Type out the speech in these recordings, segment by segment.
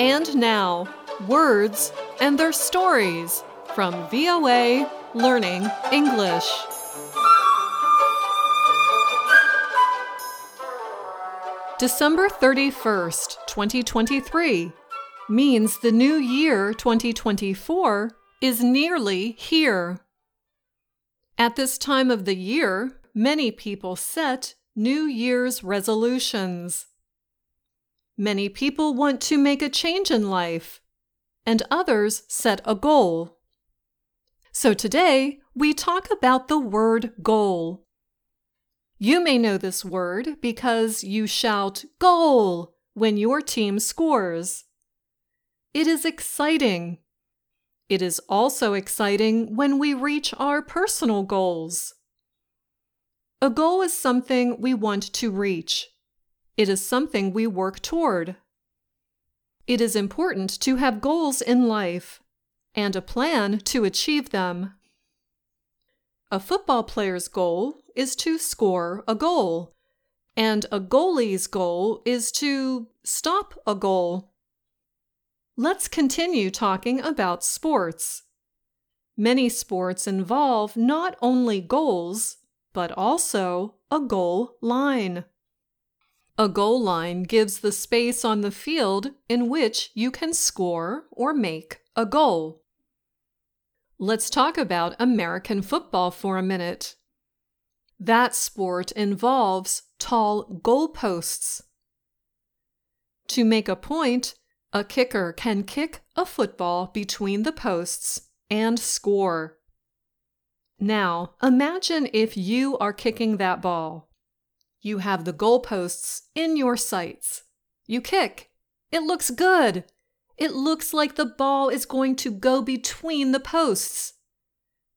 And now, words and their stories from VOA Learning English. December 31st, 2023 means the new year 2024 is nearly here. At this time of the year, many people set New Year's resolutions. Many people want to make a change in life, and others set a goal. So today, we talk about the word goal. You may know this word because you shout goal when your team scores. It is exciting. It is also exciting when we reach our personal goals. A goal is something we want to reach. It is something we work toward. It is important to have goals in life and a plan to achieve them. A football player's goal is to score a goal, and a goalie's goal is to stop a goal. Let's continue talking about sports. Many sports involve not only goals, but also a goal line. A goal line gives the space on the field in which you can score or make a goal. Let's talk about American football for a minute. That sport involves tall goalposts. To make a point, a kicker can kick a football between the posts and score. Now, imagine if you are kicking that ball. You have the goalposts in your sights. You kick. It looks good. It looks like the ball is going to go between the posts.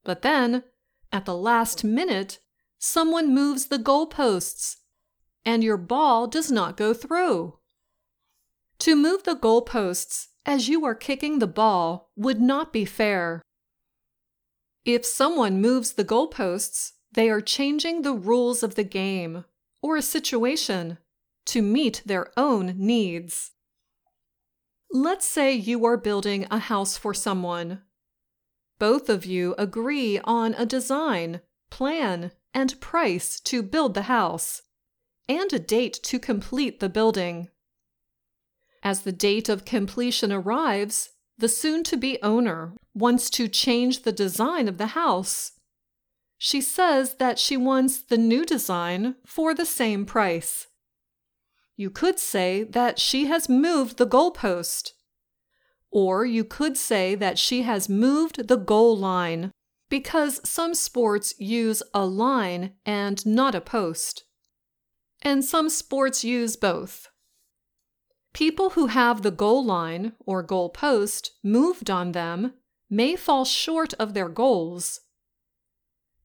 But then, at the last minute, someone moves the goalposts, and your ball does not go through. To move the goalposts as you are kicking the ball would not be fair. If someone moves the goalposts, they are changing the rules of the game or a situation to meet their own needs. Let's say you are building a house for someone. Both of you agree on a design, plan, and price to build the house, and a date to complete the building. As the date of completion arrives, the soon to be owner wants to change the design of the house. She says that she wants the new design for the same price. You could say that she has moved the goalpost. Or you could say that she has moved the goal line because some sports use a line and not a post. And some sports use both. People who have the goal line or goal post moved on them may fall short of their goals.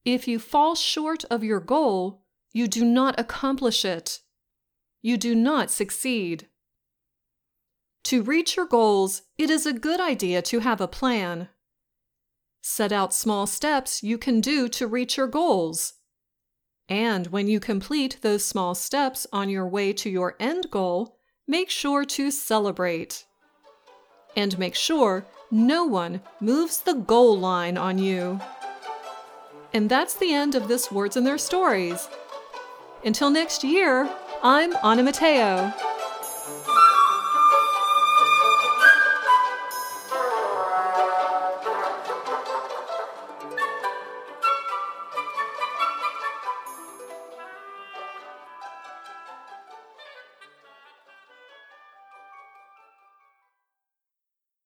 If you fall short of your goal, you do not accomplish it. You do not succeed. To reach your goals, it is a good idea to have a plan. Set out small steps you can do to reach your goals. And when you complete those small steps on your way to your end goal, make sure to celebrate. And make sure no one moves the goal line on you. And that's the end of this Words and Their Stories. Until next year, I'm Anna Mateo.